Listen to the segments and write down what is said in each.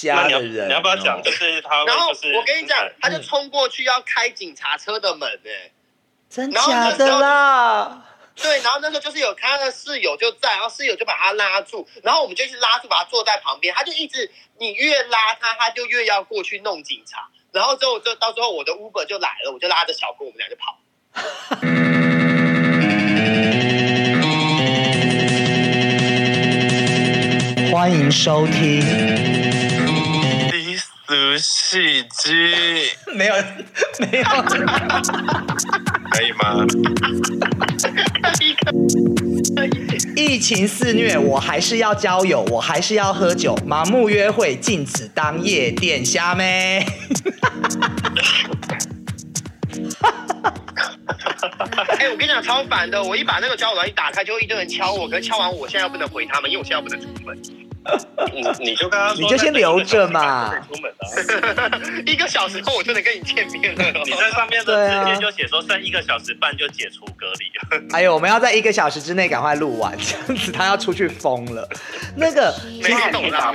瞎你要的人、哦你要不要讲？就是他会然后我跟你讲，他就嗯冲过去要开警察车的门哎、真然后假的那时候啦？对，然后那时候就是有他的室友就在，然后室友就把他拉住，然后我们就去拉住，把他坐在旁边，他就一直你越拉他，他就越要过去弄警察，然后之后就到最后我的 Uber 就来了，我就拉着小哥，我们俩就跑。欢迎收听，低俗戏剧，没有没有，可以吗？疫情肆虐，我还是要交友，我还是要喝酒，盲目约会禁止当夜店虾妹。哎、我跟你讲超烦的，我一把那个交友软件打开，就会一堆人敲我，可是敲完我现在又不能回他们，因为我现在又不能出门，你你就跟他说，你就先留着嘛出门啊。一个小时后我就能跟你见面了。你在上面对啊的直接就写说剩一个小时半就解除隔离。哎呦，我们要在一个小时之内赶快录完，这样子他要出去疯了。那个，没懂啦，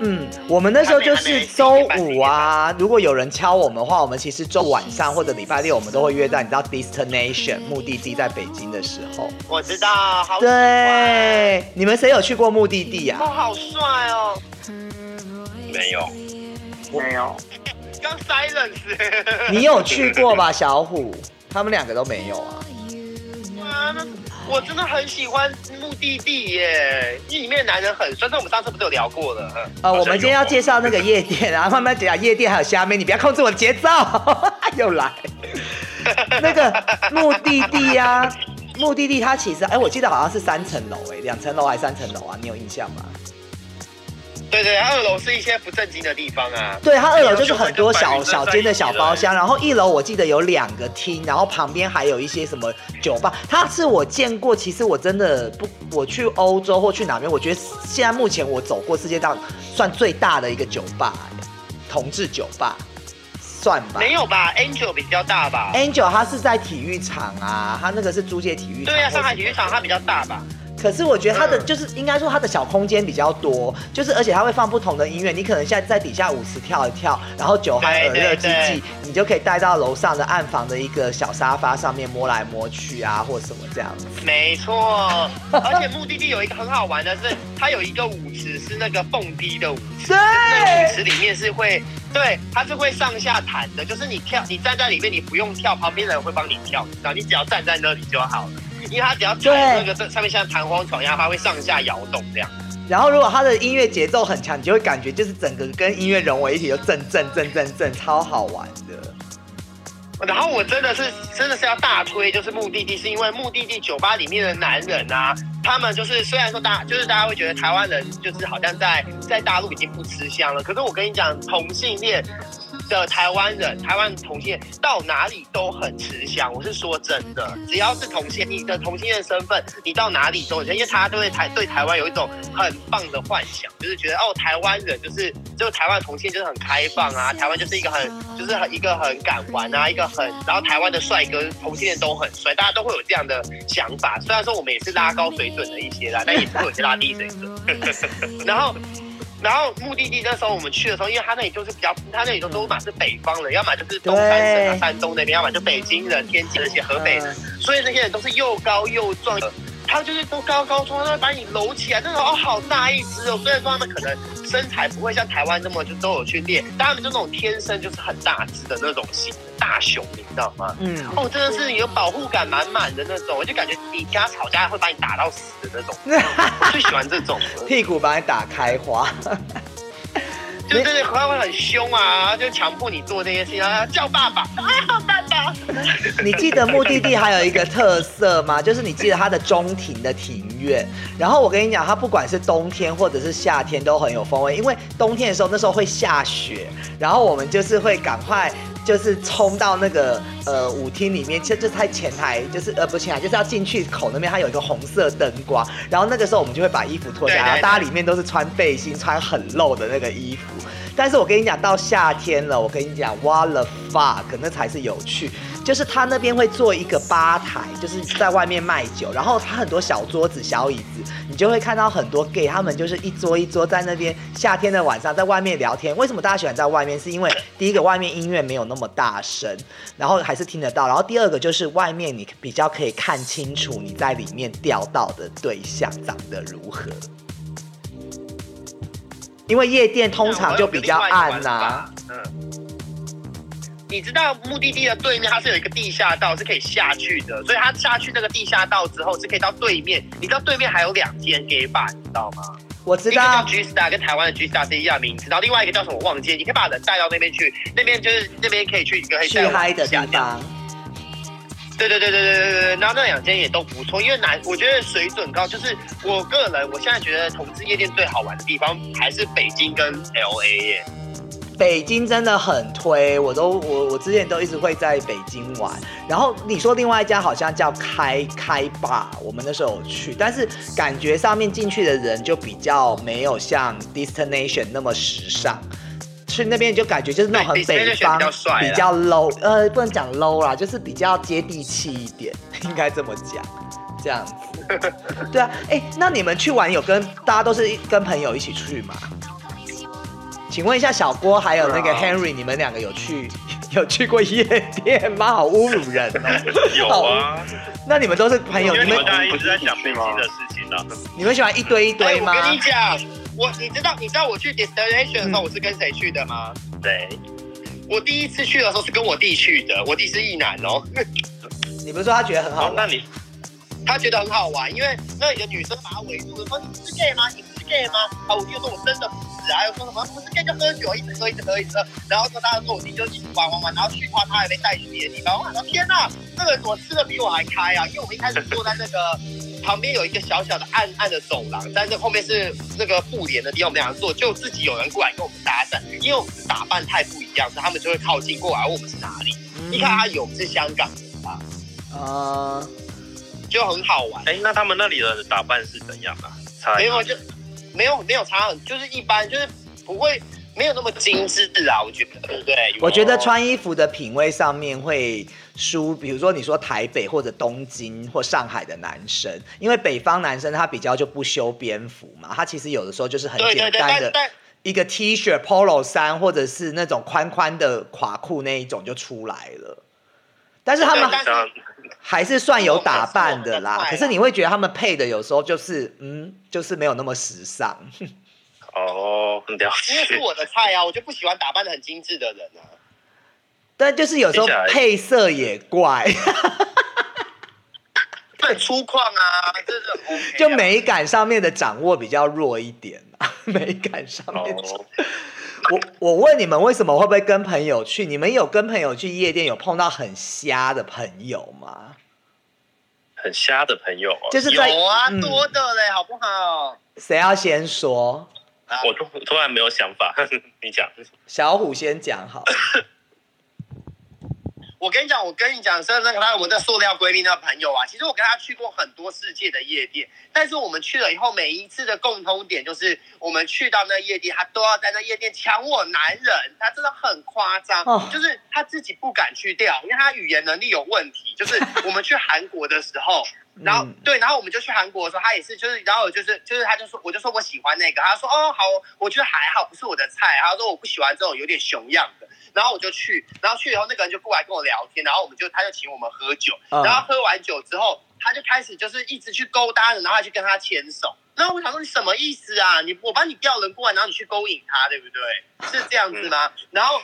嗯，我们那时候就是周五啊，如果有人敲我们的话，我们其实周晚上或者礼拜六，我们都会约在你知道 destination 目的地在北京的时候。我知道，好，对，你们谁有去过目的地哦，啊？好帅哦，没有，没有，刚 silence，你有去过吧，小虎？他们两个都没有啊。我真的很喜欢目的地耶，里面的男人很帅，这我们上次不是有聊过了？呃，我们今天要介绍那个夜店啊，慢慢讲夜店还有虾妹，你不要控制我的节奏，又来。那个目的地啊，目的地它其实，哎，我记得好像是三层楼，哎，两层楼还是三层楼啊？你有印象吗？对对，二楼是一些不正经的地方啊。对，它二楼就是很多小小间的小包厢，然后一楼我记得有两个厅，然后旁边还有一些什么酒吧。它是我见过，其实我真的不，我去欧洲或去哪边，我觉得现在目前我走过世界上算最大的一个酒吧，哎同志酒吧，算吧。没有吧？Angel 比较大吧？Angel 它是在体育场啊，它那个是租借体育场。对啊、上海体育场它比较大吧？可是我觉得它的嗯就是应该说它的小空间比较多，就是而且它会放不同的音乐，你可能现在在底下舞池跳一跳，然后酒酣耳热之对际，你就可以带到楼上的暗房的一个小沙发上面摸来摸去啊，或什么这样子。没错，而且目的地有一个很好玩的是，它有一个舞池是那个蹦迪的舞池，对那个舞池里面是会，对，它是会上下弹的，就是你跳，你站在里面，你不用跳，旁边的人会帮你跳，然后，你只要站在那里就好了。因为它只要踩那个这上面像弹簧床一样，它会上下摇动这样。然后如果它的音乐节奏很强，你就会感觉就是整个跟音乐融为一体，就震震震震震，超好玩的。然后我真的是真的是要大推，就是目的地，是因为目的地酒吧里面的男人啊，他们就是虽然说大就是大家会觉得台湾人就是好像在在大陆已经不吃香了，可是我跟你讲，同性恋的台湾人，台湾同性恋到哪里都很吃香。我是说真的，只要是同性，你的同性恋身份，你到哪里都很香，因为他都会台对台湾有一种很棒的幻想，就是觉得哦，台湾人就是就台湾同性就是很开放啊，台湾就是一个很就是很一个很敢玩啊，一个很然后台湾的帅哥同性恋都很帅，大家都会有这样的想法。虽然说我们也是拉高水准的一些啦，但也是会有些拉低水准。然后。然后目的地那时候我们去的时候，因为他那里就是比较，他那里都都嘛是北方人，要么就是东三省啊、山东那边，要么就北京人、天津人、而且河北人，嗯。所以那些人都是又高又壮，他就是都高高壮，他会把你搂起来，那种哦好大一只哦。虽然说他们可能身材不会像台湾那么就都有去练，但他们就那种天生就是很大只的那种型大熊，你知道吗？嗯，哦，真的是有保护感满满的那种，我就感觉你跟他吵架会把你打到死的那种，我最喜欢这种了。屁股把你打开花。就真的他会很凶啊，就强迫你做这些事情，啊，叫爸爸，哎呀，爸你记得目的地还有一个特色吗？就是你记得它的中庭的庭院。然后我跟你讲，它不管是冬天或者是夏天都很有风味，因为冬天的时候那时候会下雪，然后我们就是会赶快就是冲到那个呃舞厅里面，就就在前台，就是呃不是前台，就是要进去口那边，它有一个红色灯光，然后那个时候我们就会把衣服脱下来，然后大家里面都是穿背心，穿很露的那个衣服。但是我跟你讲，到夏天了，我跟你讲，what the fuck，那才是有趣。就是他那边会做一个吧台，就是在外面卖酒，然后他很多小桌子、小椅子，你就会看到很多 gay，他们就是一桌一桌在那边，夏天的晚上在外面聊天。为什么大家喜欢在外面？是因为第一个外面音乐没有那么大声，然后还是听得到，然后第二个就是外面你比较可以看清楚你在里面钓到的对象长得如何。因为夜店通常就比较暗呐、嗯。你知道目的地的对面它是有一个地下道是可以下去的，所以它下去那个地下道之后是可以到对面。你知道对面还有两间 gay bar，你知道吗？我知道一个叫道，G Star，跟台湾的 G Star 是一样名字，然后另外一个叫什么我忘记，你可以把人带到那边去，那边就是那边可以去一个可以去嗨的地方。对对对对对对，那那两间也都不错，因为南我觉得水准高，就是我个人我现在觉得同志夜店最好玩的地方还是北京跟 L A 耶。北京真的很推，我都我我之前都一直会在北京玩。然后你说另外一家好像叫开开吧，我们那时候有去，但是感觉上面进去的人就比较没有像 Destination 那么时尚。去那边就感觉就是那种很北方比较 low，呃，不能讲 low 啦，就是比较接地气一点，应该这么讲，这样子。对啊，哎、那你们去玩有跟大家都是跟朋友一起去吗？请问一下小郭还有那个 Henry，你们两个有去 有去过夜店吗？好侮辱人哦！有啊，那你们都是朋友，你们你们刚才一直在讲飞机的事情呢。你们喜欢一堆一堆吗？哎我跟你讲，我你知道你知道我去 destination 的时候我是跟谁去的吗？对，我第一次去的时候是跟我弟去的，我弟是异男哦，你不是说他觉得很好好，那？你他觉得很好玩，因为那里的女生把他围住，说你是 gay 吗？你不是 gay 吗？啊，我弟就说我真的不是啊，又说什么不是 gay 就喝酒，一直喝一直喝一直喝，然后说大家说我弟就一直玩玩玩，然后去的话他还被带去别的地方，我想说天哪，这个人怎么吃的比我还开啊？因为我们一开始坐在那个。旁边有一个小小的暗暗的走廊，但是后面是那个布帘的地方，我们两个坐，就自己有人过来跟我们搭讪，因为我们打扮太不一样，所以他们就会靠近过来问我们是哪里。一看他有我们是香港人啊，呃，就很好玩。哎，那他们那里的打扮是怎样啊？差没有就没有没有差很，就是一般，就是不会没有那么精致啊，我觉得对不对？我觉得穿衣服的品味上面会输，比如说你说台北或者东京或上海的男生，因为北方男生他比较就不修边幅嘛，他其实有的时候就是很简单的一个 T 恤、Polo 衫，或者是那种宽宽的垮裤那一种就出来了。但是他们还是算有打扮的啦，可是你会觉得他们配的有时候就是嗯，就是没有那么时尚。哦，了因为是。我的菜啊，我就不喜欢打扮的很精致的人啊。但就是有时候配色也怪，很粗犷啊，这是 OK 啊就美感上面的掌握比较弱一点啊，美感上面。哦，我我问你们为什么会不会跟朋友去？你们有跟朋友去夜店有碰到很瞎的朋友吗？很瞎的朋友哦。就是在有啊，嗯多的嘞，好不好？谁要先说？我突突然没有想法，你讲。小虎先讲好。我跟你讲，我跟你讲，是那个他我们的塑料闺蜜那个朋友啊，其实我跟他去过很多世界的夜店，但是我们去了以后，每一次的共通点就是，我们去到那夜店，他都要在那夜店抢我男人，他真的很夸张，哦就是他自己不敢去掉，因为他语言能力有问题。就是我们去韩国的时候，然后、嗯对，然后我们就去韩国的时候，他也是，就是，然后就是就是他就说，我就说我喜欢那个，他说哦好，我觉得还好，不是我的菜，他说我不喜欢这种有点熊样的。然后我就去，然后去以后那个人就过来跟我聊天，然后我们就他就请我们喝酒，嗯然后喝完酒之后，他就开始就是一直去勾搭人，然后还去跟他牵手。然后我想说你什么意思啊？你我帮你调人过来，然后你去勾引他，对不对？是这样子吗？然后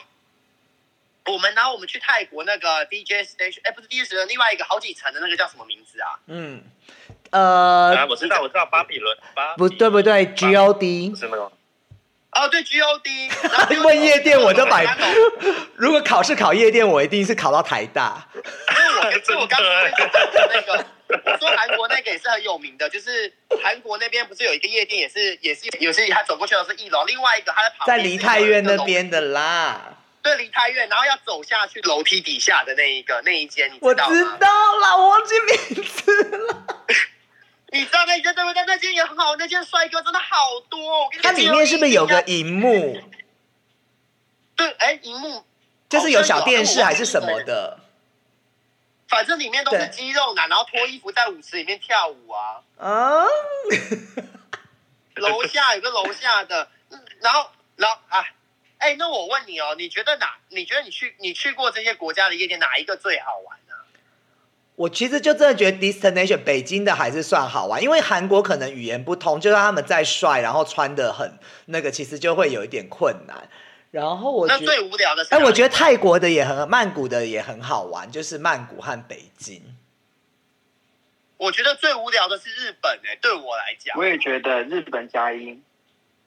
我们然后我们去泰国那个 DJ station，哎不是 DJ station，另外一个好几层的那个叫什么名字啊？嗯，呃啊，，我知道，我知道，巴比伦，巴比不对不对，GOD。是那个。哦对 GOD，然后因为 夜店我就买然后如果考试考夜店，我一定是考到台大。因为我跟我刚说那个，我说韩国那个也是很有名的，就是韩国那边不是有一个夜店，也是也是有些他走过去的是一楼，另外一个他在旁在梨泰院那边的啦，对梨泰院，然后要走下去楼梯底下的那一个那一间，你我知知道吗？道了，我忘记名字了。你知道那间对不对？那间也很好，那间帅哥真的好多。我跟你讲它里面是不是有个荧幕，对？哎，荧幕就是有小电视还是什么的？反正里面都是肌肉男，然后脱衣服在舞池里面跳舞啊。啊，楼下有个楼下的，嗯然后然后啊，哎，那我问你哦，你觉得哪？你觉得你去你去过这些国家的夜店，哪一个最好玩呢、我其实就真的觉得 destination 北京的还是算好玩，因为韩国可能语言不通，就算他们再帅，然后穿的很那个，其实就会有一点困难。然后我觉得，那最无聊的是哎，我觉得泰国的也很，曼谷的也很好玩，就是曼谷和北京。我觉得最无聊的是日本哎、对我来讲我，也觉得日本加音，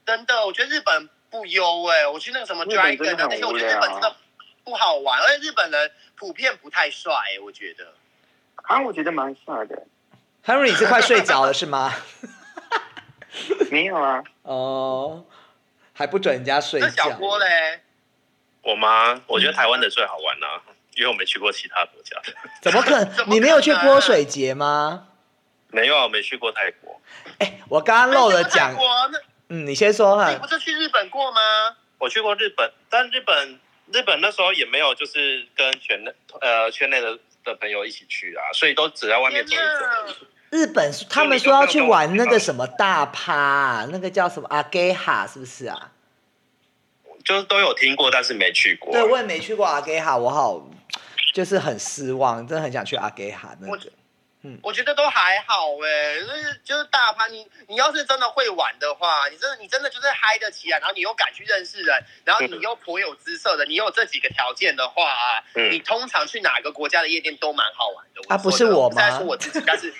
真的，我觉得日本不优哎、我去那个什么 Dragon 真的那些，我觉得日本真的不好玩，而且日本人普遍不太帅哎、我觉得。啊，我觉得蛮帅的。Henry，你是快睡着了是吗？没有啊，哦，还不准人家睡那小觉。郭嘞？我吗？我觉得台湾的最好玩啊，因为我没去过其他国家的。怎么可能？你没有去泼水节吗？没有啊，我没去过泰国。哎，我刚刚漏了讲嗯，你先说哈你。不是去日本过吗？我去过日本，但日本日本那时候也没有就是跟圈内呃圈内的的朋友一起去啊，所以都只在外面走一走。日本他们说要去玩那个什么大趴、啊，那个叫什么阿盖哈，是不是啊？就是都有听过，但是没去过。对，我也没去过阿盖哈，我好就是很失望，真的很想去阿盖哈那我个。我觉得都还好哎、就是就是大趴，你你要是真的会玩的话，你真的你真的就是嗨得起来，然后你又敢去认识人，然后你又颇有姿色的，你有这几个条件的话啊，嗯你通常去哪个国家的夜店都蛮好玩的。啊不是我吗不在说我自己，但是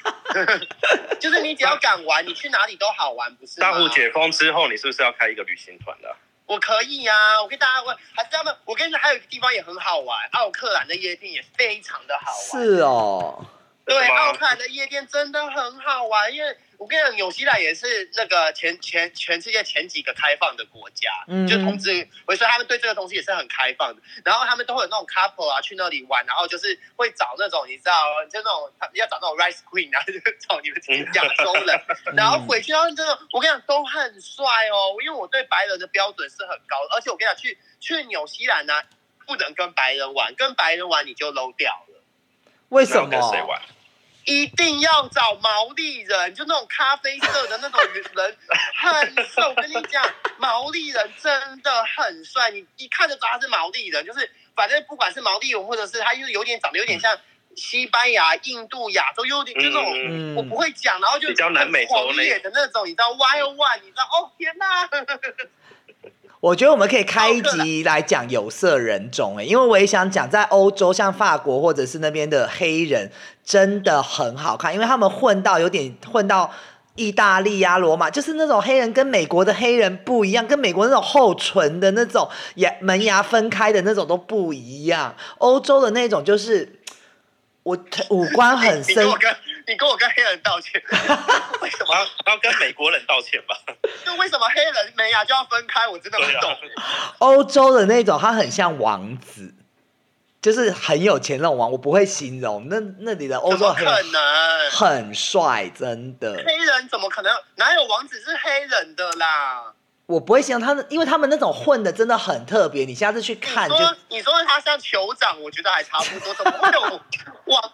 就是你只要敢玩，你去哪里都好玩，不是吗？大陆解封之后，你是不是要开一个旅行团的啊、我可以呀、我跟大家问，还是他们，我跟你说，还有一个地方也很好玩，奥克兰的夜店也非常的好玩。是哦，对，奥克兰的夜店真的很好玩，因为我跟你讲，纽西兰也是那个前前全世界前几个开放的国家，嗯就同志，所以说他们对这个东西也是很开放的。然后他们都会有那种 couple 啊，去那里玩，然后就是会找那种你知道，就那种他要找那种 rice queen 啊，就找你们亚洲人，然后回去，他们真的，我跟你讲都很帅哦，因为我对白人的标准是很高的，而且我跟你讲，去去纽西兰呢、不能跟白人玩，跟白人玩你就 low 掉了。为什么跟谁么？玩？一定要找毛利人，就那种咖啡色的那种人，很瘦。我跟你讲，毛利人真的很帅，你一看就知道他是毛利人。就是反正不管是毛利人，或者是他就是有点长得有点像西班牙、印度、亚洲，又有点就那种、我不会讲，然后就比较南美狂野的那种，你知道 Wild One，你知道哦天哪！我觉得我们可以开一集来讲有色人种，哎，因为我也想讲，在欧洲像法国或者是那边的黑人真的很好看，因为他们混到有点混到意大利啊、罗马，就是那种黑人跟美国的黑人不一样，跟美国那种厚唇的那种牙门牙分开的那种都不一样，欧洲的那种就是我五官很深 你跟我，跟黑人道歉，为什么？要要跟美国人道歉吧？就为什么黑人没牙就要分开？我真的不懂。欧洲的那种，他很像王子。就是很有钱那种王，我不会形容。那那里的欧洲很可能？很帅，真的。黑人怎么可能？哪有王子是黑人的啦？我不会形容他们，因为他们那种混的真的很特别。你下次去看就说你说他像酋长，我觉得还差不多。怎么会有 王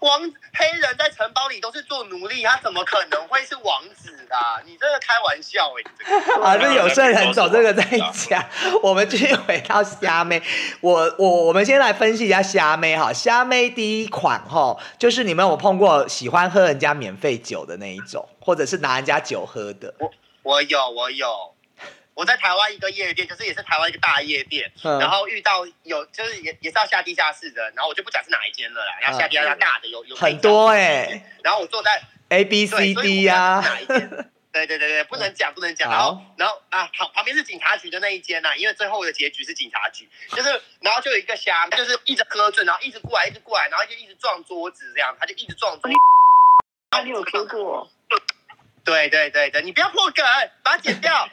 王黑人在城堡里都是做奴隶？他怎么可能会是王子啊？你这个开玩笑哎、你这个 啊，这有色人种这个在讲。我们继续回到虾妹，我我我们先来分析一下虾妹哈。虾妹第一款哈，就是你们有碰过喜欢喝人家免费酒的那一种，或者是拿人家酒喝的。我我有我有。我在台湾一个夜店，就是也是台湾一个大夜店，嗯然后遇到有就是也也是要下地下室的，然后我就不讲是哪一间了啦，然后下地下室大的有有很多哎、然后我坐在 a B 对 C 所以 D 呀、我不知道是哪一间 对对对对，不能讲不能讲。然好后然后啊，旁旁边是警察局的那一间呐、因为最后的结局是警察局，就是然后就有一个虾，就是一直喝醉，然后一直过来一直过来，然后就一直撞桌子这样，他就一直撞桌。哪里有说过？对对对对，你不要破梗，把它剪掉。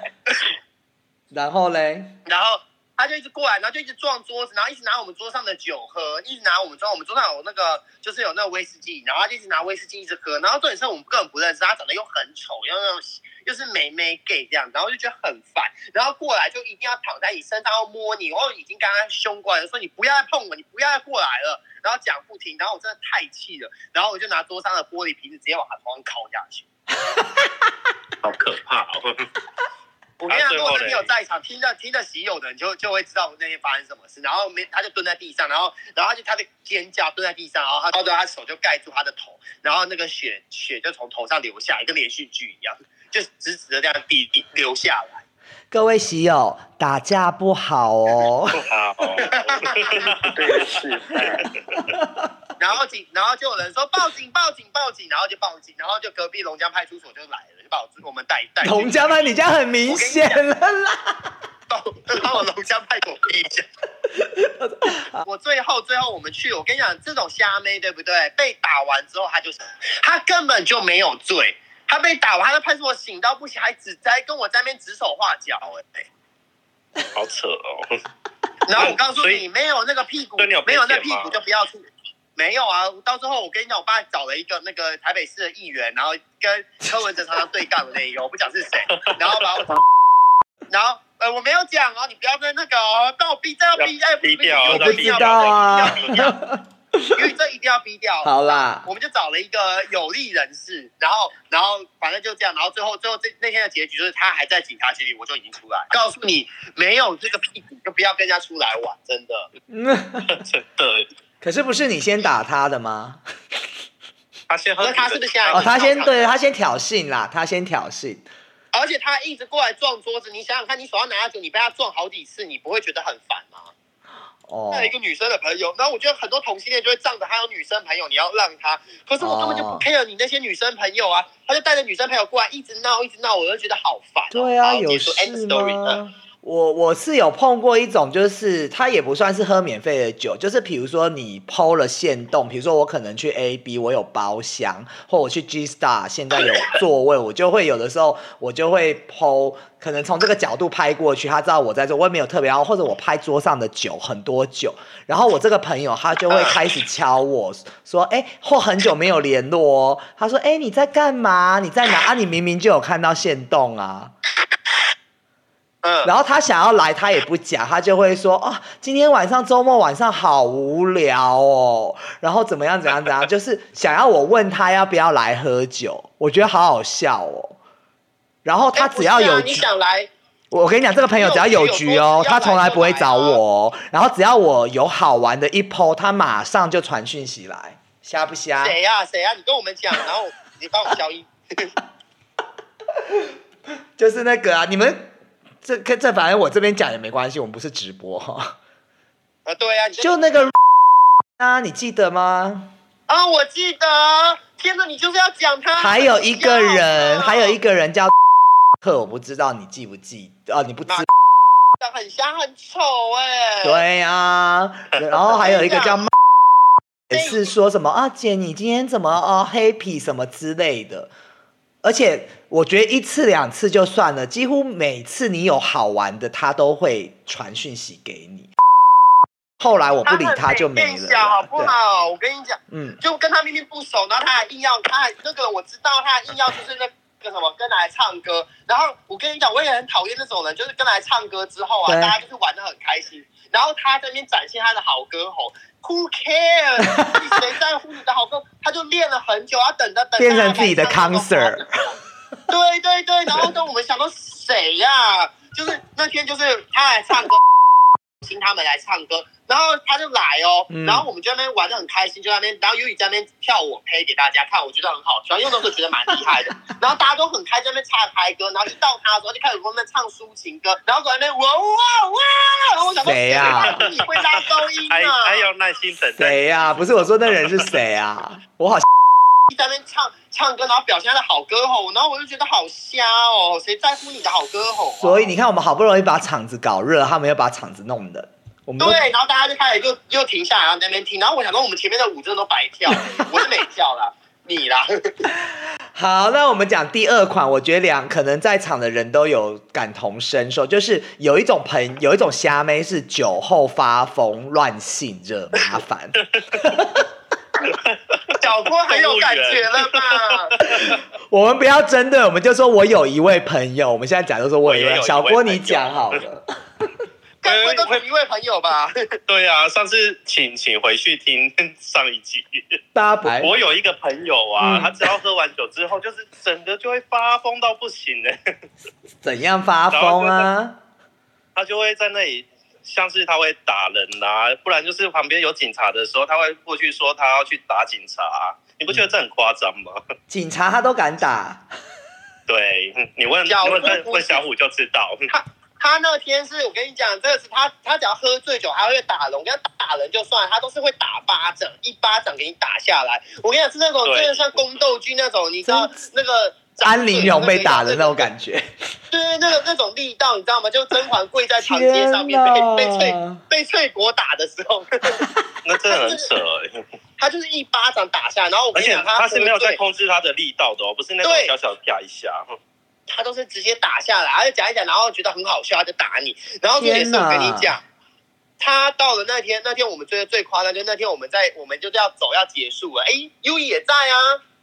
然后嘞，然后他就一直过来，然后就一直撞桌子，然后一直拿我们桌上的酒喝，一直拿我们桌，我们桌上有那个就是有那个威士忌，然后他就一直拿威士忌一直喝，然后重点是我们根本不认识，他长得又很丑，又那种又是美美 gay 这样，然后就觉得很烦，然后过来就一定要躺在你身上要摸你，然后已经刚刚凶过来了，说你不要再碰我，你不要再过来了，然后讲不停，然后我真的太气了，然后我就拿桌上的玻璃瓶子直接往他头上敲下去。好可怕哦！我跟你讲，如果那天有在场，听着听着喜友的你就就会知道那天发生什么事。然后没，他就蹲在地上，然后然后他就他的尖叫，蹲在地上，然后他抱着他手就盖住他的头，然后那个血血就从头上流下来，跟连续剧一样，就直直的这样滴滴流下来。各位喜友，打架不好哦。不好，对的示范。然后警，然后就有人说报警报警报警，然后就报警，然后就隔壁龙江派出所就来了，就把我我们带带龙江派，你这样很明显了啦。把我龙江派给我逼一下。我最后最后我们去，我跟你讲，这种虾妹对不对？被打完之后，他就是他根本就没有醉，他被打完，他在派出所醒到不行，还只在跟我在那边指手画脚、哎，好扯哦！然后我告诉你，没有那个屁股没有那屁股就不要出。没有啊，到最后我跟你讲，我爸找了一个那个台北市的议员，然后跟柯文哲常常对杠的那一个，我不讲是谁，然后把我，然后呃我没有讲哦，你不要跟那个哦，帮我逼，这要逼，哎，逼掉我要不知道啊要逼掉。因为这一定要逼掉。好啦，我们就找了一个有利人士，然后，然后反正就这样，然后最后，最后这那天的结局就是他还在警察局里，我就已经出来，告诉你，没有这个屁股就不要跟人家出来玩，真的。嗯，真的，可是不是你先打他的吗？他先喝那他是不是现在哦，他先对他先挑衅啦，他先挑衅。而且他一直过来撞桌子，你想想看，你手上拿着酒，你被他撞好几次，你不会觉得很烦吗？哦他有一个女生的朋友，然后我觉得很多同性恋就会仗着他有女生朋友，你要让他，可是我根本就不哦 care 你那些女生朋友啊，他就带着女生朋友过来，一直闹，一直闹，我就觉得好烦哦、对啊，有然后结束 end 事 story？我我是有碰过一种，就是他也不算是喝免费的酒，就是比如说你剖了线洞，比如说我可能去 A B 我有包厢，或我去 G Star 现在有座位，我就会有的时候我就会剖，可能从这个角度拍过去，他知道我在这，我也没有特别要，或者我拍桌上的酒很多酒，然后我这个朋友他就会开始敲我说，哎、或很久没有联络哦，他说，哎、你在干嘛？你在哪？啊，你明明就有看到线洞啊。嗯，然后他想要来，他也不讲，他就会说啊，今天晚上周末晚上好无聊哦，然后怎么样怎样怎样，就是想要我问他要不要来喝酒，我觉得好好笑哦。然后他只要有局，想来，我跟你讲，这个朋友只要有局哦，他从来不会找我哦。然后只要我有好玩的一 PO，他马上就传讯息来，瞎不瞎？谁呀、谁呀、你跟我们讲，然后你帮我消音。就是那个啊，你们这跟这反正我这边讲也没关系，我们不是直播哈。啊，对呀、你就那个啊，你记得吗？啊，我记得，天哪，你就是要讲他。还有一个人，要还有一个人叫克，我不知道你记不记？哦，你不知？长很瞎很丑哎、，对呀、然后还有一个叫，也是说什么啊，姐你今天怎么哦 happy 什么之类的。而且我觉得一次两次就算了，几乎每次你有好玩的，他都会传讯息给你。后来我不理他就没了小好不好？我跟你讲，嗯，就跟他明明不熟，然后他还硬要，他还那个我知道，他还硬要就是那个什么跟来唱歌。然后我跟你讲，我也很讨厌那种人，就是跟来唱歌之后啊，大家就是玩的很开心，然后他在那边展现他的好歌喉。Who cares？你谁在乎你的好歌？他就练了很久，要等着等变成自己的 concert。对对对，然后跟我们想到谁呀、就是那天就是他来唱歌，请他们来唱歌，然后他就来哦，嗯然后我们就在那边玩的很开心，就在那边，然后尤宇在那边跳舞配给大家看，我觉得很好笑，因为那时候觉得蛮厉害的，然后大家都很开心，在那边唱嗨歌，然后一到他的时候就开始在那边唱抒情歌，然后在那边哇哇哇，然后我想说谁呀你会拉高音还啊？还要耐心等待。谁呀、不是我说那人是谁啊？我好在那边唱唱歌，然后表现他的好歌喉，然后我就觉得好瞎哦，谁在乎你的好歌喉、啊？所以你看，我们好不容易把场子搞热，他们又把场子弄的。我们都对，然后大家就开始就又停下来，然后在那边听。然后我想说，我们前面的舞真的都白跳，我是没跳啦，你啦。好，那我们讲第二款，我觉得两可能在场的人都有感同身受，就是有一种朋有一种虾妹是酒后发疯乱性惹麻烦，小郭很有感觉了吧？我们不要针对，我们就说我有一位朋友，我们现在讲就说我有一位位小郭，你讲好了。该不会都同一位朋友吧？对啊，上次请请回去听上一集。大家不，我有一个朋友啊，嗯他只要喝完酒之后，就是整个就会发疯到不行的，怎样发疯啊？他就会在那里，像是他会打人啊，不然就是旁边有警察的时候，他会过去说他要去打警察，你不觉得这很夸张吗？警察他都敢打，对你问小你问问小虎就知道，他他那天是我跟你讲，这个是他他只要喝醉酒还会打人，我跟他打人就算了，他都是会打巴掌，一巴掌给你打下来。我跟你讲是那种对真的像宫斗剧那种，你知道那个安陵容被打的那种感觉。对对，那个那种力道，你知道吗？就甄嬛跪在长街上面被被翠哪！被翠果打的时候，那真的很扯哎、他就是一巴掌打下，然后我而且跟你讲，他是没有在控制他的力道的哦，不是那种对小小啪一下。他都是直接打下来，而且讲一讲，然后觉得很好笑，他就打你。然后这也是我跟你讲，他到了那天，那天我们追的最夸张，就那天我们在我们就是要走要结束了，哎，U 也在啊，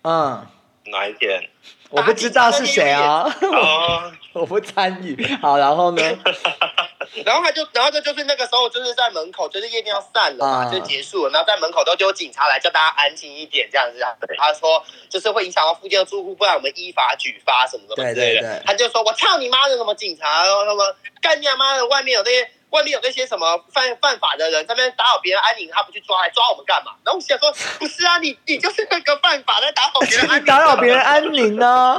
嗯，哪一天？我不知道是谁啊，哦，我不参与。好，然后呢？然后他就，然后这就是那个时候就是在门口，就是夜店要散了嘛，啊就结束了，然后在门口都就有警察来叫大家安静一点这样子啊。他说就是会影响到附近的住户，不然我们依法举发什么什么之类的。对对对他就说我操你妈的什么警察，然后什么干你妈的，外面有那些。外面有那些什么犯犯法的人在那边打扰别人安宁，他不去抓，来抓我们干嘛？然后我想说，不是啊，你你就是那个犯法在打扰别人 安宁，打扰别人安宁呢？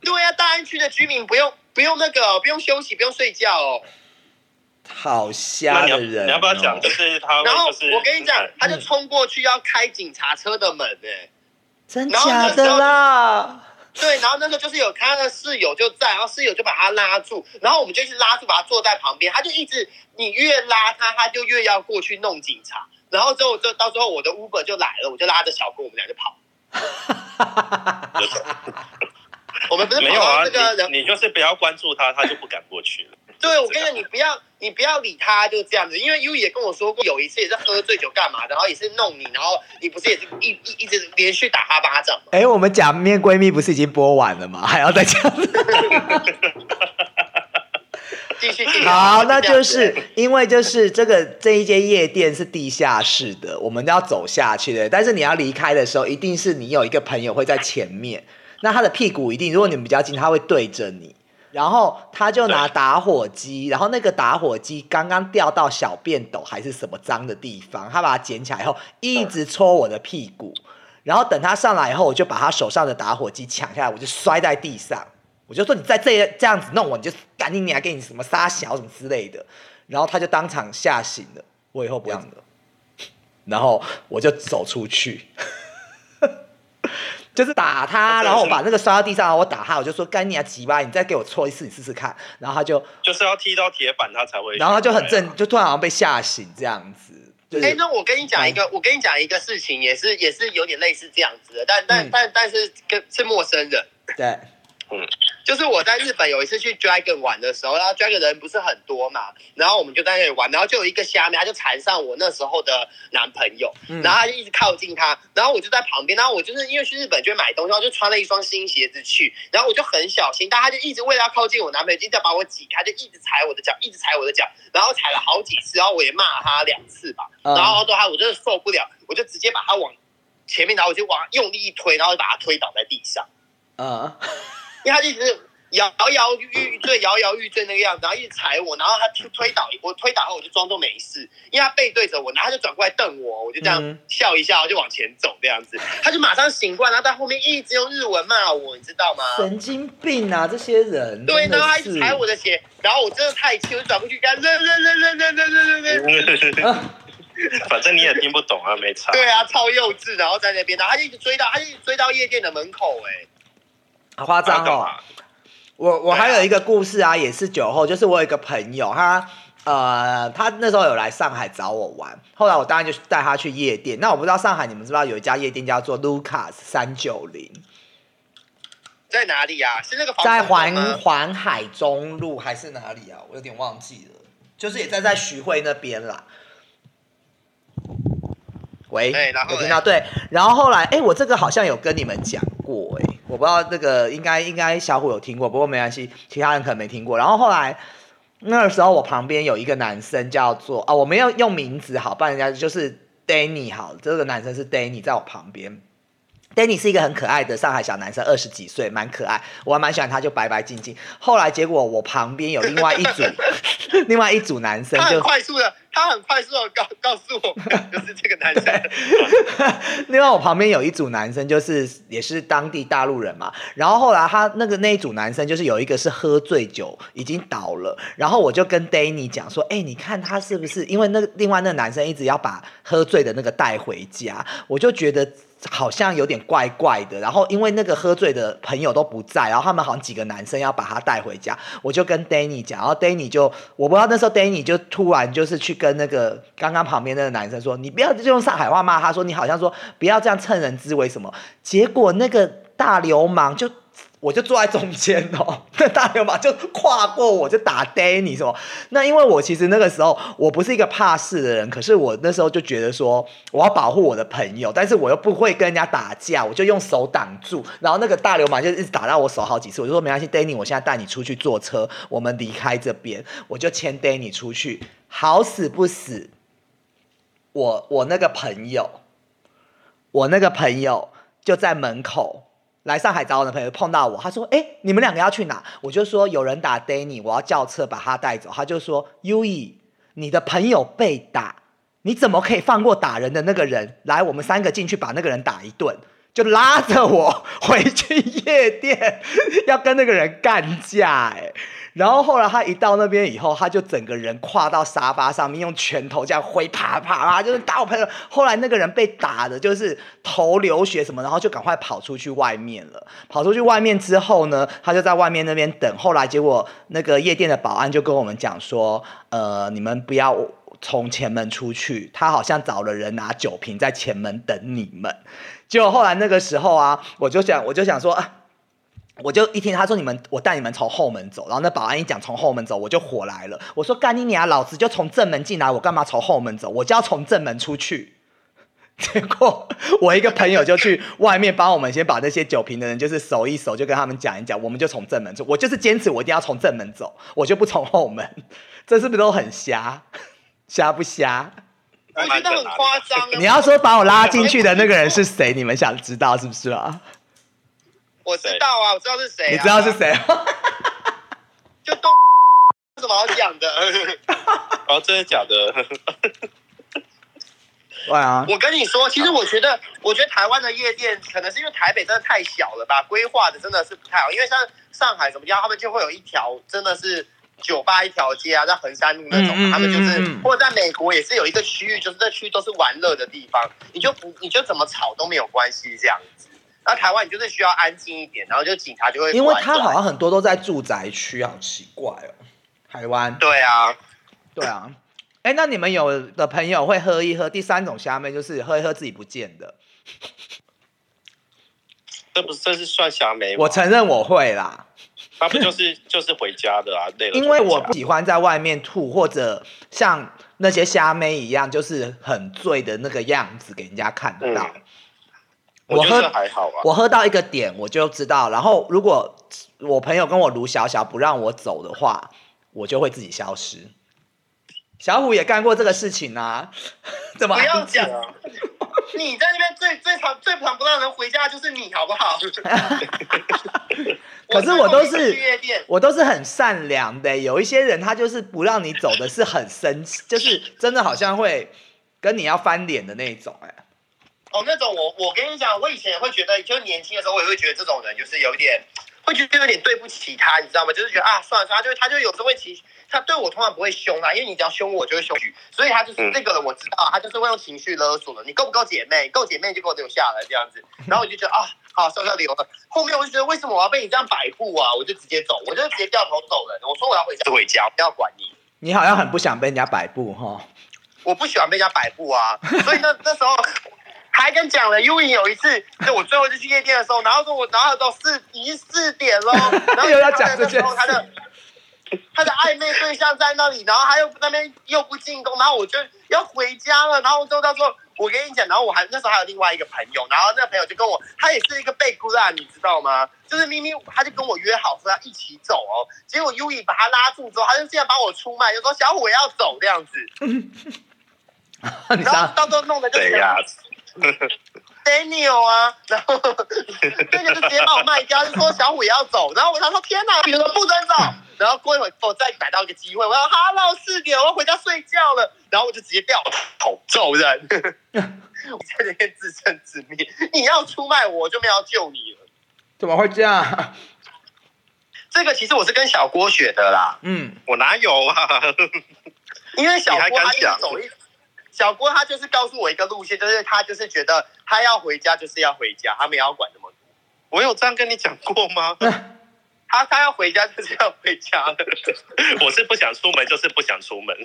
对啊，大安区的居民不用不用那个不用休息，不用睡觉哦。好那你要瞎的人、哦你要不要讲？就是他会然后我跟你讲嗯，他就冲过去要开警察车的门呢、真假的啦？对，然后那时候就是有他的室友就在，然后室友就把他拉住，然后我们就一直拉住，把他坐在旁边，他就一直你越拉他，他就越要过去弄警察。然后之后就到最后我的 Uber 就来了，我就拉着小哥，我们俩就跑。我们不是没有啊这个人你你就是不要关注他，他就不敢过去了。对，我跟你讲，你不要你不要理他，就这样子。因为 U 也跟我说过，有一次也是喝醉酒干嘛的，然后也是弄你，然后你不是也是一一一直连续打他巴掌吗？哎、我们假面闺蜜不是已经播完了吗？还要再讲？继 续继续。好，那就是因为就是这个这一间夜店是地下室的，我们要走下去的。但是你要离开的时候，一定是你有一个朋友会在前面，那他的屁股一定，如果你们比较近，他会对着你。然后他就拿打火机，然后那个打火机刚刚掉到小便斗还是什么脏的地方，他把它捡起来以后，一直戳我的屁股。然后等他上来以后，我就把他手上的打火机抢下来，我就摔在地上。我就说你再这这样子弄我，你就赶紧你还给你什么杀小什么之类的。然后他就当场吓醒了，我以后不这样的。然后我就走出去，就是打他，然后我把那个摔到地上，我打他，我就说干你啊鸡巴，你再给我戳一次，你试试看。然后他就，就是要踢到铁板，他才会。然后他就很正，就突然好像被吓醒这样子。就是哎、那我跟你讲一个，我跟你讲一个事情，也是也是有点类似这样子的，但但、嗯但但是跟是陌生人。对，就是我在日本有一次去 Dragon 玩的时候，然后 Dragon 人不是很多嘛，然后我们就在那里玩，然后就有一个虾妹，他就缠上我那时候的男朋友，嗯然后他就一直靠近他，然后我就在旁边，然后我就是因为去日本就会买东西，然后就穿了一双新鞋子去，然后我就很小心，但他就一直为了要靠近我男朋友，就一直要把我挤开，就一直踩我的脚，一直踩我的脚，然后踩了好几次，然后我也骂他两次吧，嗯然后到他我真的受不了，我就直接把他往前面，然后我就往用力一推，然后就把他推倒在地上。嗯，因为他一直摇摇欲坠、摇摇欲坠那个样子，然后一直踩我，然后他推推倒我，推倒后我就装作没事，因为他背对着我，然后他就转过来瞪我，我就这样嗯笑一笑，就往前走这样子，他就马上醒过来，然后在后面一直用日文骂我，你知道吗？神经病啊，这些人。对，然后他一直踩我的鞋，然后我真的太气，我就转过去跟他扔扔扔扔扔扔扔扔 反正你也听不懂啊，没差。对啊，超幼稚，然后在那边，然后他就一直追到，他就一直追到夜店的门口、哎，好夸张哦。我我还有一个故事啊，也是酒后，就是我有一个朋友，他呃，他那时候有来上海找我玩，后来我当然就带他去夜店。那我不知道上海你们知不知道有一家夜店叫做 Lucas 三九零，在哪里啊？是那个在环环海中路还是哪里啊？我有点忘记了，就是也在在徐汇那边啦。喂，有听到对，然后后来，哎，我这个好像有跟你们讲过，哎，我不知道这个应该应该小虎有听过，不过没关系，其他人可能没听过。然后后来那个时候我旁边有一个男生叫做啊，我没有用名字好，不然人家就是 Danny 好，这个男生是 Danny 在我旁边。Danny 是一个很可爱的上海小男生，二十几岁，蛮可爱，我还蛮喜欢他，就白白净净。后来结果我旁边有另外一组，另外一组男生就快速的，他很快速的告告诉我们，就是这个男生。另外我旁边有一组男生，就是也是当地大陆人嘛。然后后来他那个那一组男生，就是有一个是喝醉酒已经倒了，然后我就跟 Danny 讲说，哎、你看他是不是因为那另外那个男生一直要把喝醉的那个带回家，我就觉得。好像有点怪怪的，然后因为那个喝醉的朋友都不在，然后他们好像几个男生要把他带回家，我就跟 Danny 讲，然后 Danny 就我不知道那时候 Danny 就突然就是去跟那个刚刚旁边那个男生说，你不要就用上海话骂他说，你好像说不要这样趁人之危什么，结果那个大流氓就。我就坐在中间哦，那大流氓就跨过我就打 Danny 什么？那因为我其实那个时候我不是一个怕事的人，可是我那时候就觉得说我要保护我的朋友，但是我又不会跟人家打架，我就用手挡住，然后那个大流氓就一直打到我手好几次，我就说没关系，Danny，我现在带你出去坐车，我们离开这边，我就牵 Danny 出去，好死不死，我我那个朋友，我那个朋友就在门口。来上海找我的朋友碰到我，他说：“哎、你们两个要去哪？”我就说：“有人打 Danny，我要叫车把他带走。”他就说：“U E，你的朋友被打，你怎么可以放过打人的那个人？来，我们三个进去把那个人打一顿。”就拉着我回去夜店，要跟那个人干架哎、然后后来他一到那边以后，他就整个人跨到沙发上面，用拳头这样挥，啪啪啪，就是打我朋友。后来那个人被打的，就是头流血什么，然后就赶快跑出去外面了。跑出去外面之后呢，他就在外面那边等。后来结果那个夜店的保安就跟我们讲说，呃，你们不要从前门出去，他好像找了人拿酒瓶在前门等你们。结果后来那个时候啊，我就想，我就想说啊。我就一听他说你们，我带你们从后门走，然后那保安一讲从后门走，我就火来了。我说干你娘，老子就从正门进来，我干嘛从后门走？我就要从正门出去。结果我一个朋友就去外面帮我们先把那些酒瓶的人就是守一守，就跟他们讲一讲，我们就从正门出。我就是坚持我一定要从正门走，我就不从后门。这是不是都很瞎？瞎不瞎？我觉得很夸张。你要说把我拉进去的那个人是谁？你们想知道是不是啊？我知道啊，我知道是谁、啊。你知道是？谁？就都有什么好讲的？哦，真的假的？对啊，我跟你说，其实我觉得，我觉得台湾的夜店可能是因为台北真的太小了吧，规划的真的是不太好。因为像上海什么地方，他们就会有一条真的是酒吧一条街啊，在衡山路那种，嗯嗯他们就是或者在美国也是有一个区域，就是这区都是玩乐的地方，你就不你就怎么吵都没有关系这样子。然后台湾你就是需要安静一点，然后就警察就会因为他好像很多都在住宅区，好奇怪哦。台湾，对啊，对啊。哎，那你们有的朋友会喝一喝，第三种虾妹就是喝一喝自己不见的。这不是这是算虾妹吗？我承认我会啦，他不就是就是回家的啊，累了。因为我不喜欢在外面吐，或者像那些虾妹一样，就是很醉的那个样子给人家看得到。嗯我喝还好啊。我喝到一个点我就知道，然后如果我朋友跟我卢小小不让我走的话，我就会自己消失。小虎也干过这个事情啊，怎么不要讲你在那边最最常最常不让人回家的就是你，好不好？可是我都是我都是很善良的，有一些人他就是不让你走的是很生气，就是真的好像会跟你要翻脸的那一种、哎，哦，那种我我跟你讲，我以前也会觉得，就是年轻的时候，我也会觉得这种人就是有点，会觉得有点对不起他，你知道吗？就是觉得啊，算了算了，他就他就有时候会情，他对我通常不会凶啊，因为你只要凶我，就会凶你，所以他就是、嗯这个人我知道，他就是会用情绪勒索的，你够不够姐妹？够姐妹就给我留下来这样子，然后我就觉得啊，好，算算留了。后面我就觉得为什么我要被你这样摆布啊？我就直接走，我就直接掉头走了。我说我要回家，回家，不要管你。你好像很不想被人家摆布哈。我不喜欢被人家摆布啊，所以那那时候还还跟讲了，U 影有一次，就我最后就去夜店的时候，然后说我，然后到四已经四点了，然后又要讲这件事那时候他的他的暧昧对象在那里，然后他又那边又不进攻，然后我就要回家了，然后之后他说。我跟你讲，然后我还那时候还有另外一个朋友，然后那个朋友就跟我，他也是一个被孤烂，你知道吗？就是明明他就跟我约好说要一起走哦，结果 U 影把他拉住之后，他就这样把我出卖，就说小虎也要走这样子，然后到时候弄得就对呀，Daniel 啊，然后那个就直接把我卖掉，就说小虎也要走，然后我想说天哪，你们不准走，然后过一会我再逮到一个机会，我说 Hello 四点，我要回家睡觉了，然后我就直接掉头走人，我在那边自生自灭，你要出卖我，就没有救你了。怎么会这样？这个其实我是跟小郭学的啦，嗯，我哪有啊？因为小郭他一走一，小郭他就是告诉我一个路线，就是他就是觉得他要回家就是要回家，他没有要管那么多。我有这样跟你讲过吗？他他要回家就是要回家的，我是不想出门，就是不想出门。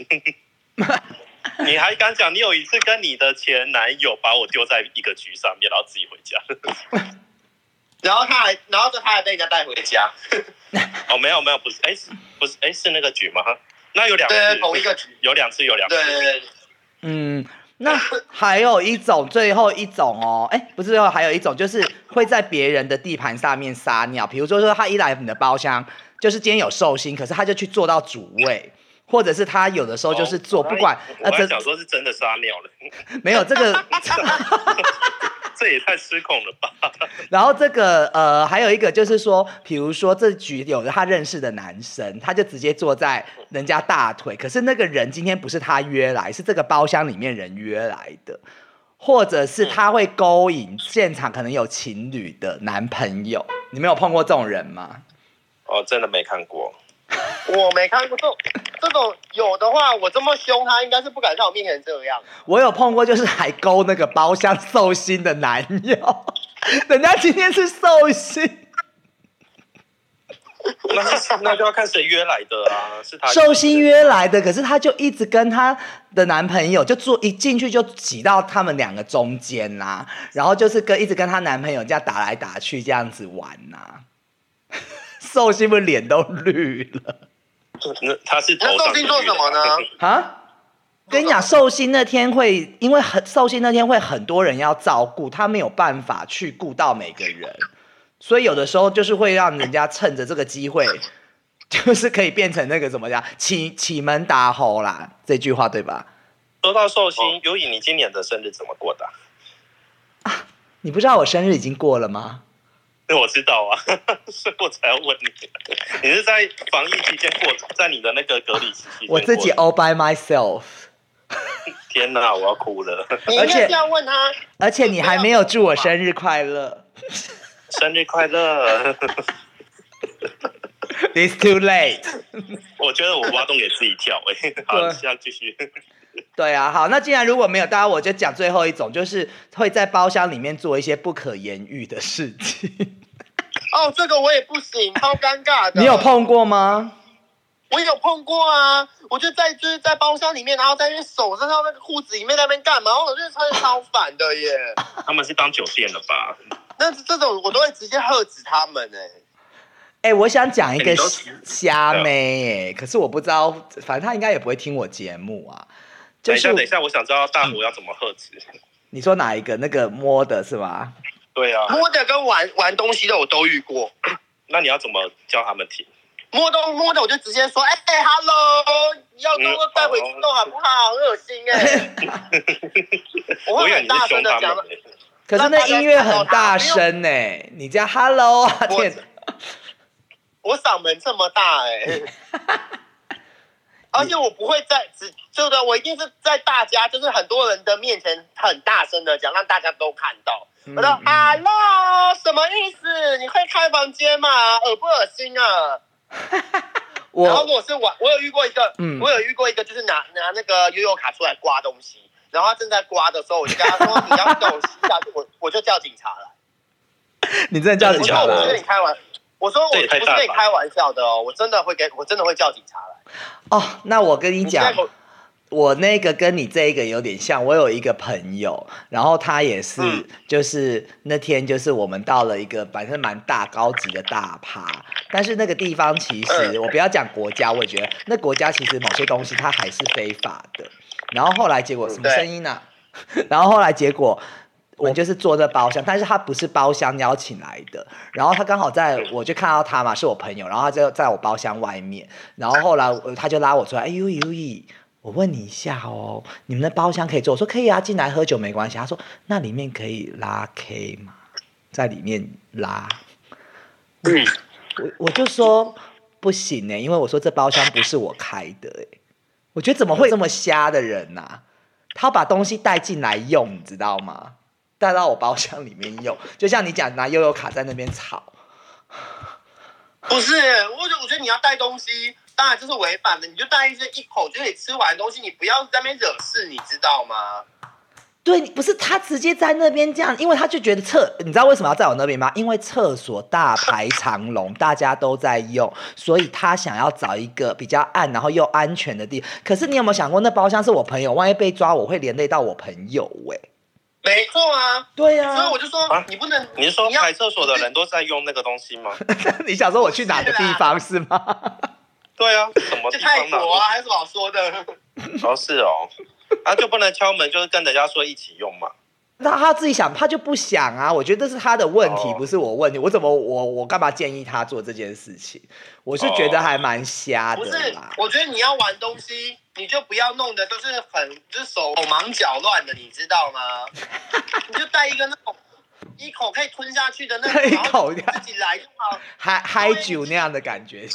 你还敢讲？你有一次跟你的前男友把我丢在一个局上面，然后自己回家。然后他还，然后他还被人家带回家，哦，没有没有，不是，哎，不是，哎，是那个局吗？那有两次对，，同一个局，有两次，有两次。对对对，嗯，那还有一种，最后一种哦，哎，不是最后还有一种，就是会在别人的地盘上面撒尿。比如说说他一来你的包厢，就是今天有寿星，可是他就去坐到主位，或者是他有的时候就是坐，哦不管我还想说是真的撒尿了，没有这个，这也太失控了吧？然后这个呃还有一个就是说，比如说这局有他认识的男生，他就直接坐在人家大腿，可是那个人今天不是他约来，是这个包厢里面人约来的。或者是他会勾引现场可能有情侣的男朋友，你们有碰过这种人吗？哦，真的没看过。我没看过这种这种有的话，我这么凶他，应该是不敢在我面前这样。我有碰过，就是还勾那个包厢寿星的男友，人家今天是寿星，那那就要看谁约来的啊？是他。寿星约来的，可是他就一直跟他的男朋友就坐一进去就挤到他们两个中间啦、然后就是跟一直跟她男朋友这样打来打去这样子玩呐、寿星不是脸都绿了那他是头上那寿星做什么呢？啊？跟你讲，寿星那天会，因为很寿星那天会很多人要照顾，他没有办法去顾到每个人，所以有的时候就是会让人家趁着这个机会，就是可以变成那个怎么讲，启启门打吼啦，这句话对吧？说到寿星，尤以你今年的生日怎么过的啊、你不知道我生日已经过了吗？我知道啊，所以我才要问你。你是在防疫期间过，在你的那个隔离期间我自己 all by myself，天哪，我要哭了！而且要问他，而且你还没有祝我生日快乐 生日快乐！，It's too late。我觉得我挖洞给自己跳哎、好，对现在继续。对啊，好，那既然如果没有，大家我就讲最后一种，就是会在包厢里面做一些不可言喻的事情。哦，这个我也不行，超尴尬的。你有？碰过吗？我有碰过啊，我就在就是在包厢里面，然后在那边手伸到那个裤子里面在那边干嘛？我觉得超超烦的耶。他们是当酒店了吧？那这种我都会直接喝止他们哎。哎、我想讲一个虾妹、哎，可是我不知道，反正他应该也不会听我节目啊。就是等一下，等一下，我想知道大虎要怎么喝止。你说哪一个？那个摸的是吗？对啊，摸的跟玩玩东西的我都遇过，那你要怎么教他们停？摸东摸的我就直接说，哎、哎 h e l l o 要跟我带回去弄好不好？很恶心哎、我会很大声的讲。凶他们，，可是那音乐很大声呢、你这样 Hello 啊，天，我嗓门这么大哎、而且我不会在只就的，我一定是在大家就是很多人的面前很大声的讲，让大家都看到。我说嗯嗯 Hello，什么意思？你会开房间吗？恶不恶心啊？然后我如果是我，我有遇过一个，嗯我有遇过一个，就是拿拿那个悠悠卡出来刮东西，然后他正在刮的时候，我就跟他说你要给我吸下去，我我就叫警察了。你真的叫警察了我说我不是跟你开玩，我说我不是跟你太大了吧开玩笑的哦，我真的会给我真的会叫警察来。哦？那我跟你讲我我那个跟你这个有点像，我有一个朋友，然后他也是，嗯就是那天就是我们到了一个反正蛮大高级的大趴，但是那个地方其实、嗯我不要讲国家，我也觉得那国家其实某些东西它还是非法的。然后后来结果什么声音呢、然后后来结果。我们就是坐在包厢，但是他不是包厢邀请来的，然后他刚好在，我就看到他嘛，是我朋友，然后他就在我包厢外面，然后后来呃他就拉我出来，哎呦呦咦，我问你一下哦，你们的包厢可以坐？我说可以啊，进来喝酒没关系。他说那里面可以拉 K 吗？在里面拉，嗯，我我就说不行呢、因为我说这包厢不是我开的哎、我觉得怎么会这么瞎的人呐、他把东西带进来用，你知道吗？带到我包厢里面用，就像你讲拿悠悠卡在那边吵，不是，我觉得我觉得你要带东西，当然这是违反的，你就带一些一口就可以吃完的东西，你不要在那边惹事，你知道吗？对，不是他直接在那边这样，因为他就觉得厕，你知道为什么要在我那边吗？因为厕所大排长龙，大家都在用，所以他想要找一个比较暗，然后又安全的地。可是你有没有想过，那包厢是我朋友，万一被抓，我会连累到我朋友哎、没错啊，对呀、所以我就说、啊你不能，你是说你要排厕所的人都在用那个东西吗？你想说我去哪个地方是吗？对啊，什么地方呢？泰国啊，还有什么好说的？哦，是哦，啊就不能敲门，就是跟人家说一起用嘛。那他自己想，他就不想啊。我觉得这是他的问题，哦不是我问题。我怎么我我干嘛建议他做这件事情？我是觉得还蛮瞎不是我觉得你要玩东西，你就不要弄的都是很就是手忙脚乱的，你知道吗？你就带一个那种一口可以吞下去的那种，一口自己来就好。嗨嗨酒那样的感觉，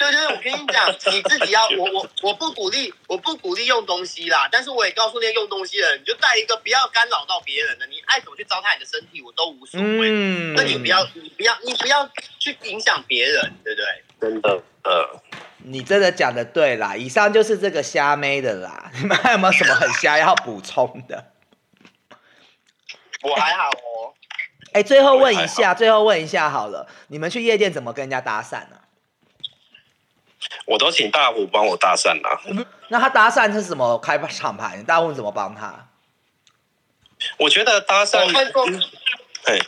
对对对，我跟你讲，你自己要我我我不鼓励，我不鼓励用东西啦。但是我也告诉那些用东西的人，你就带一个不要干扰到别人的，你爱怎么去糟蹋你的身体，我都无所谓。嗯那你不要，你不要，你不要去影响别人，对不对？真的，呃，你真的讲的对啦。以上就是这个虾妹的啦。你们还有没有什么很虾要补充的？我还好哦。哎、最后问一下，最后问一下好了，你们去夜店怎么跟人家搭讪呢、我都请大虎帮我搭讪啦。那他搭讪是什么开场牌？大虎怎么帮他？我觉得搭讪我看过，嘿，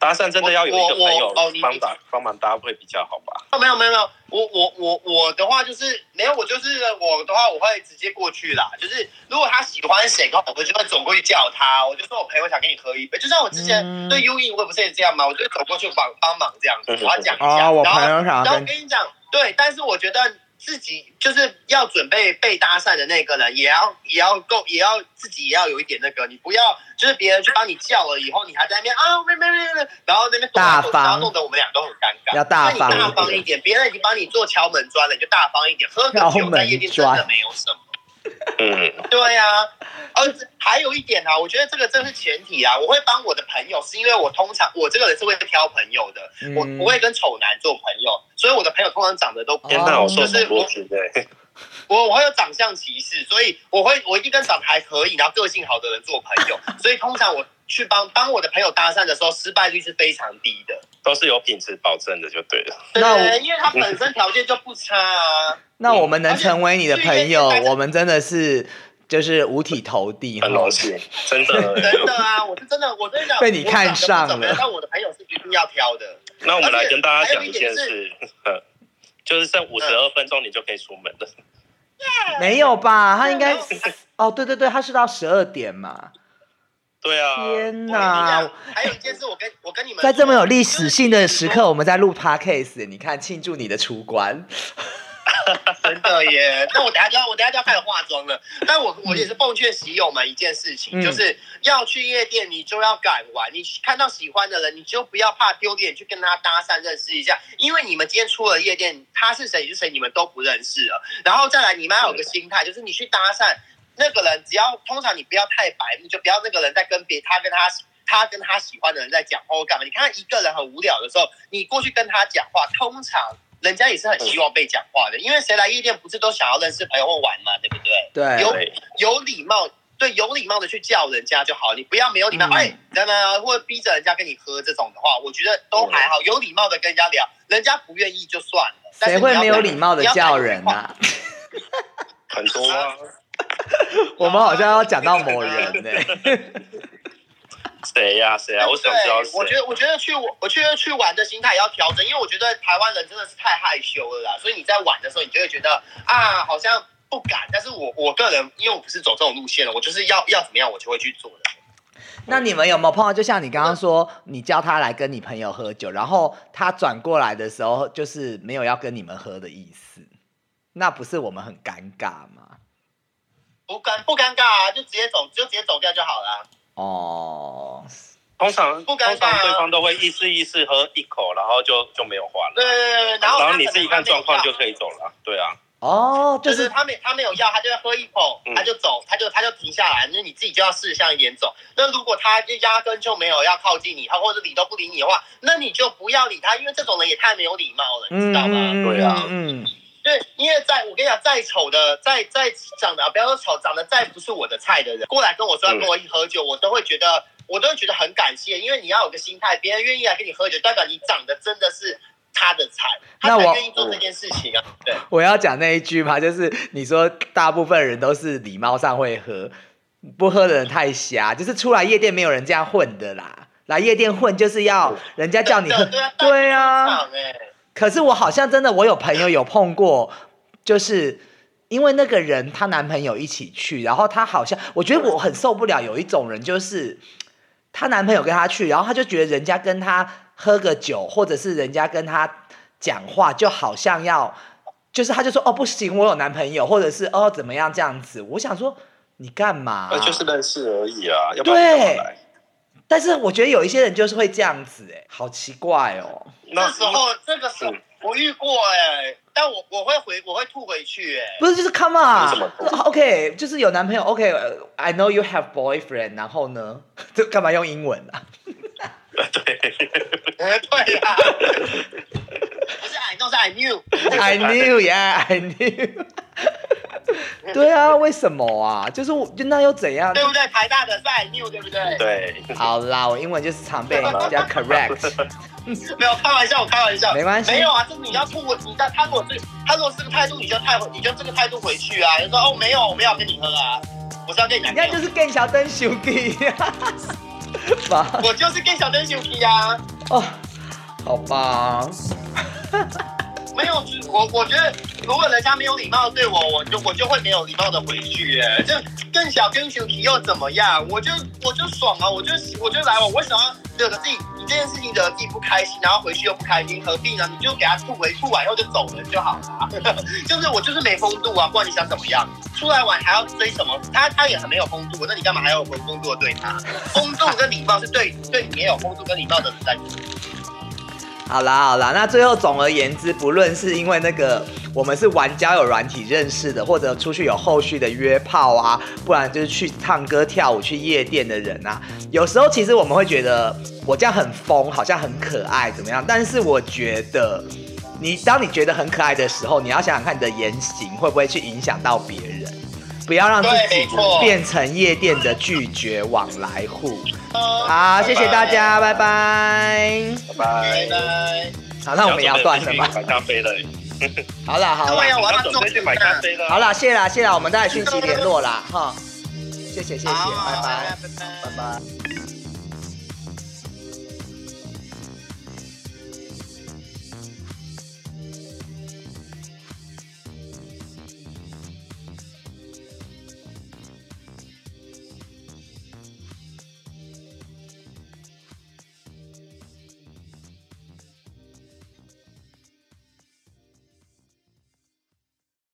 搭讪真的要有一个朋友帮搭帮忙搭会比较好吧？哦，没有没有没有，我我我我的话就是没有，我就是我的话我会直接过去啦。就是如果他喜欢谁，的话我就会走过去叫他，我就说我朋友想跟你喝一杯。就像我之前嗯对 U E 我也不是也这样嘛，我就走过去帮帮忙这样子，嗯我要讲一下。哦，我然后朋友想然后跟你讲，对，但是我觉得自己就是要准备被搭讪的那个人，也要也要够，也要自己也要有一点那个，你不要就是别人去帮你叫了以后，你还在那边啊没没没没，然后那边大方然后弄得我们俩都很尴尬。要大方那你大方一点，别人已经帮你做敲门砖了，你就大方一点，喝个酒在夜店真的没有什么。嗯，对呀、啊，而且还有一点啊，我觉得这个真是前提啊。我会帮我的朋友，是因为我通常我这个人是会挑朋友的，我嗯不会跟丑男做朋友，所以我的朋友通常长得都天哪，哦我受就是 我。我我会有长相歧视，所以我会我一定跟长得还可以，然后个性好的人做朋友。所以通常我去帮帮我的朋友搭讪的时候，失败率是非常低的。都是有品质保证的，就对了。对，因为他本身条件就不差啊。那我们能成为你的朋友我们真的是就是五体投地，很荣幸，真的。真的啊，我是真的，我真的被你看上了我长得不怎么样但我的朋友是一定要挑的。那我们来跟大家讲一件事，呃，就是剩五十二分钟你就可以出门了。没有吧？他应该哦，对对对，他是到十二点嘛。对啊，天哪！，还有一件事，我跟我跟你们在这么有历史性的时刻，我们在录 podcast，你看庆祝你的出关。真的耶！那我等下就要我等下就要开始化妆了。但我我也是奉劝喜友们一件事情，嗯就是要去夜店，你就要敢玩。你看到喜欢的人，你就不要怕丢脸，去跟他搭讪认识一下。因为你们今天出了夜店，他是谁是谁，你们都不认识了。然后再来，你们要有个心态，就是你去搭讪那个人，只要通常你不要太白目，就不要那个人在跟别他跟他。他跟他喜欢的人在讲话或干嘛？你看一个人很无聊的时候，你过去跟他讲话，通常人家也是很希望被讲话的，因为谁来夜店不是都想要认识朋友或玩嘛，对不对？对，有，有礼貌，对，有礼貌的去叫人家就好，你不要没有礼貌，嗯。哎，等等，或者逼着人家跟你喝这种的话，我觉得都还好，有礼貌的跟人家聊，人家不愿意就算了。但是你要谁会没有礼貌的叫人啊？很多啊，我们好像要讲到某人呢、谁呀、谁呀、我想知道对，我觉。得我觉得去我我觉得去玩的心态也要调整，因为我觉得台湾人真的是太害羞了啦，所以你在玩的时候，你就会觉得啊，好像不敢。但是我我个人，因为我不是走这种路线的，我就是要要怎么样，我就会去做的。那你们有没有碰到？就像你刚刚说，你叫他来跟你朋友喝酒，然后他转过来的时候，就是没有要跟你们喝的意思，那不是我们很尴尬吗？不尴不尴尬啊，就直接走，就直接走掉就好了。哦，通常不尴尬啊通常对方都会意思意思喝一口，然后就就没有话了。对对对对，然后然后你自己看状况就可以走了。对啊，哦，就是是他没他没有要，他就会喝一口嗯，他就走，他就他就停下来，那你自己就要识相一点走。那如果他就压根就没有要靠近你，他或者理都不理你的话，那你就不要理他，因为这种人也太没有礼貌了，你知道吗？对啊嗯，因为在我跟你讲，再丑的，再再长得不要说丑，长得再不是我的菜的人，过来跟我说要嗯跟我一起喝酒，我都会觉得，我都会觉得很感谢，因为你要有个心态，别人愿意来跟你喝酒，代表你长得真的是他的菜，他那我才愿意做这件事情啊。对，我要讲那一句嘛，就是你说大部分人都是礼貌上会喝，不喝的人太瞎，就是出来夜店没有人这样混的啦。来夜店混就是要人家叫你喝，对啊，可是我好像真的，我有朋友有碰过，就是因为那个人她男朋友一起去，然后她好像我觉得我很受不了，有一种人就是她男朋友跟她去，然后她就觉得人家跟她喝个酒，或者是人家跟她讲话，就好像要，就是她就说哦不行，我有男朋友，或者是哦怎么样这样子，我想说你干嘛、那就是认识而已啊，要不然你干嘛来？但是我觉得有一些人就是会这样子，哎，好奇怪哦。那这时候这个时候嗯我遇过哎、但我我会回我会吐回去哎、不是，就是 come 为什么 on，OK，、就是有男朋友，OK，I、know you have boyfriend，然后呢，这干嘛用英文啊？对，哎 对啦，不是 I know 是 I knew。I knew, yeah, I knew。对啊，为什么啊？就是我，就那又怎样？对不对？台大的是 I knew，对不对？对，好啦，我英文就是常被人家 correct。没有开玩笑，我开玩笑，没关系没有啊，这你要吐，你在他如果是他如果是这个态度，你就态你就这个态度回去啊，就说哦没有，我没有要跟你喝啊，我是要跟你男朋友人家就是更小灯兄弟。吧？我就是跟小灯兄弟啊，哦，好吧。没有，我我觉得如果人家没有礼貌对我，我就我就会没有礼貌的回去，哎，就更小跟兄弟又怎么样？我就我就爽啊，我就我就来，我为什么惹得自己？你这件事情惹得自己不开心，然后回去又不开心，何必呢？你就给他吐回吐完以后就走人就好了。就是我就是没风度啊，不然你想怎么样？出来玩还要追什么？他他也很没有风度，那你干嘛还要有风度的对他？风度跟礼貌是对对你也有风度跟礼貌的人在好啦好啦，那最后总而言之，不论是因为那个我们是玩交友软体认识的，或者出去有后续的约炮啊，不然就是去唱歌跳舞去夜店的人啊，有时候其实我们会觉得我这样很疯，好像很可爱怎么样？但是我觉得你当你觉得很可爱的时候，你要想想看你的言行会不会去影响到别人，不要让自己变成夜店的拒绝往来户。好，谢谢大家，拜拜。拜拜拜。拜。好，那我们也要断了吧？买咖啡了，好啦，好啦对，呀，我要要准备去买咖啡了。好啦，谢啦，谢啦，我们待会讯息联络啦，哈，谢谢，谢谢，拜拜，拜拜。拜拜。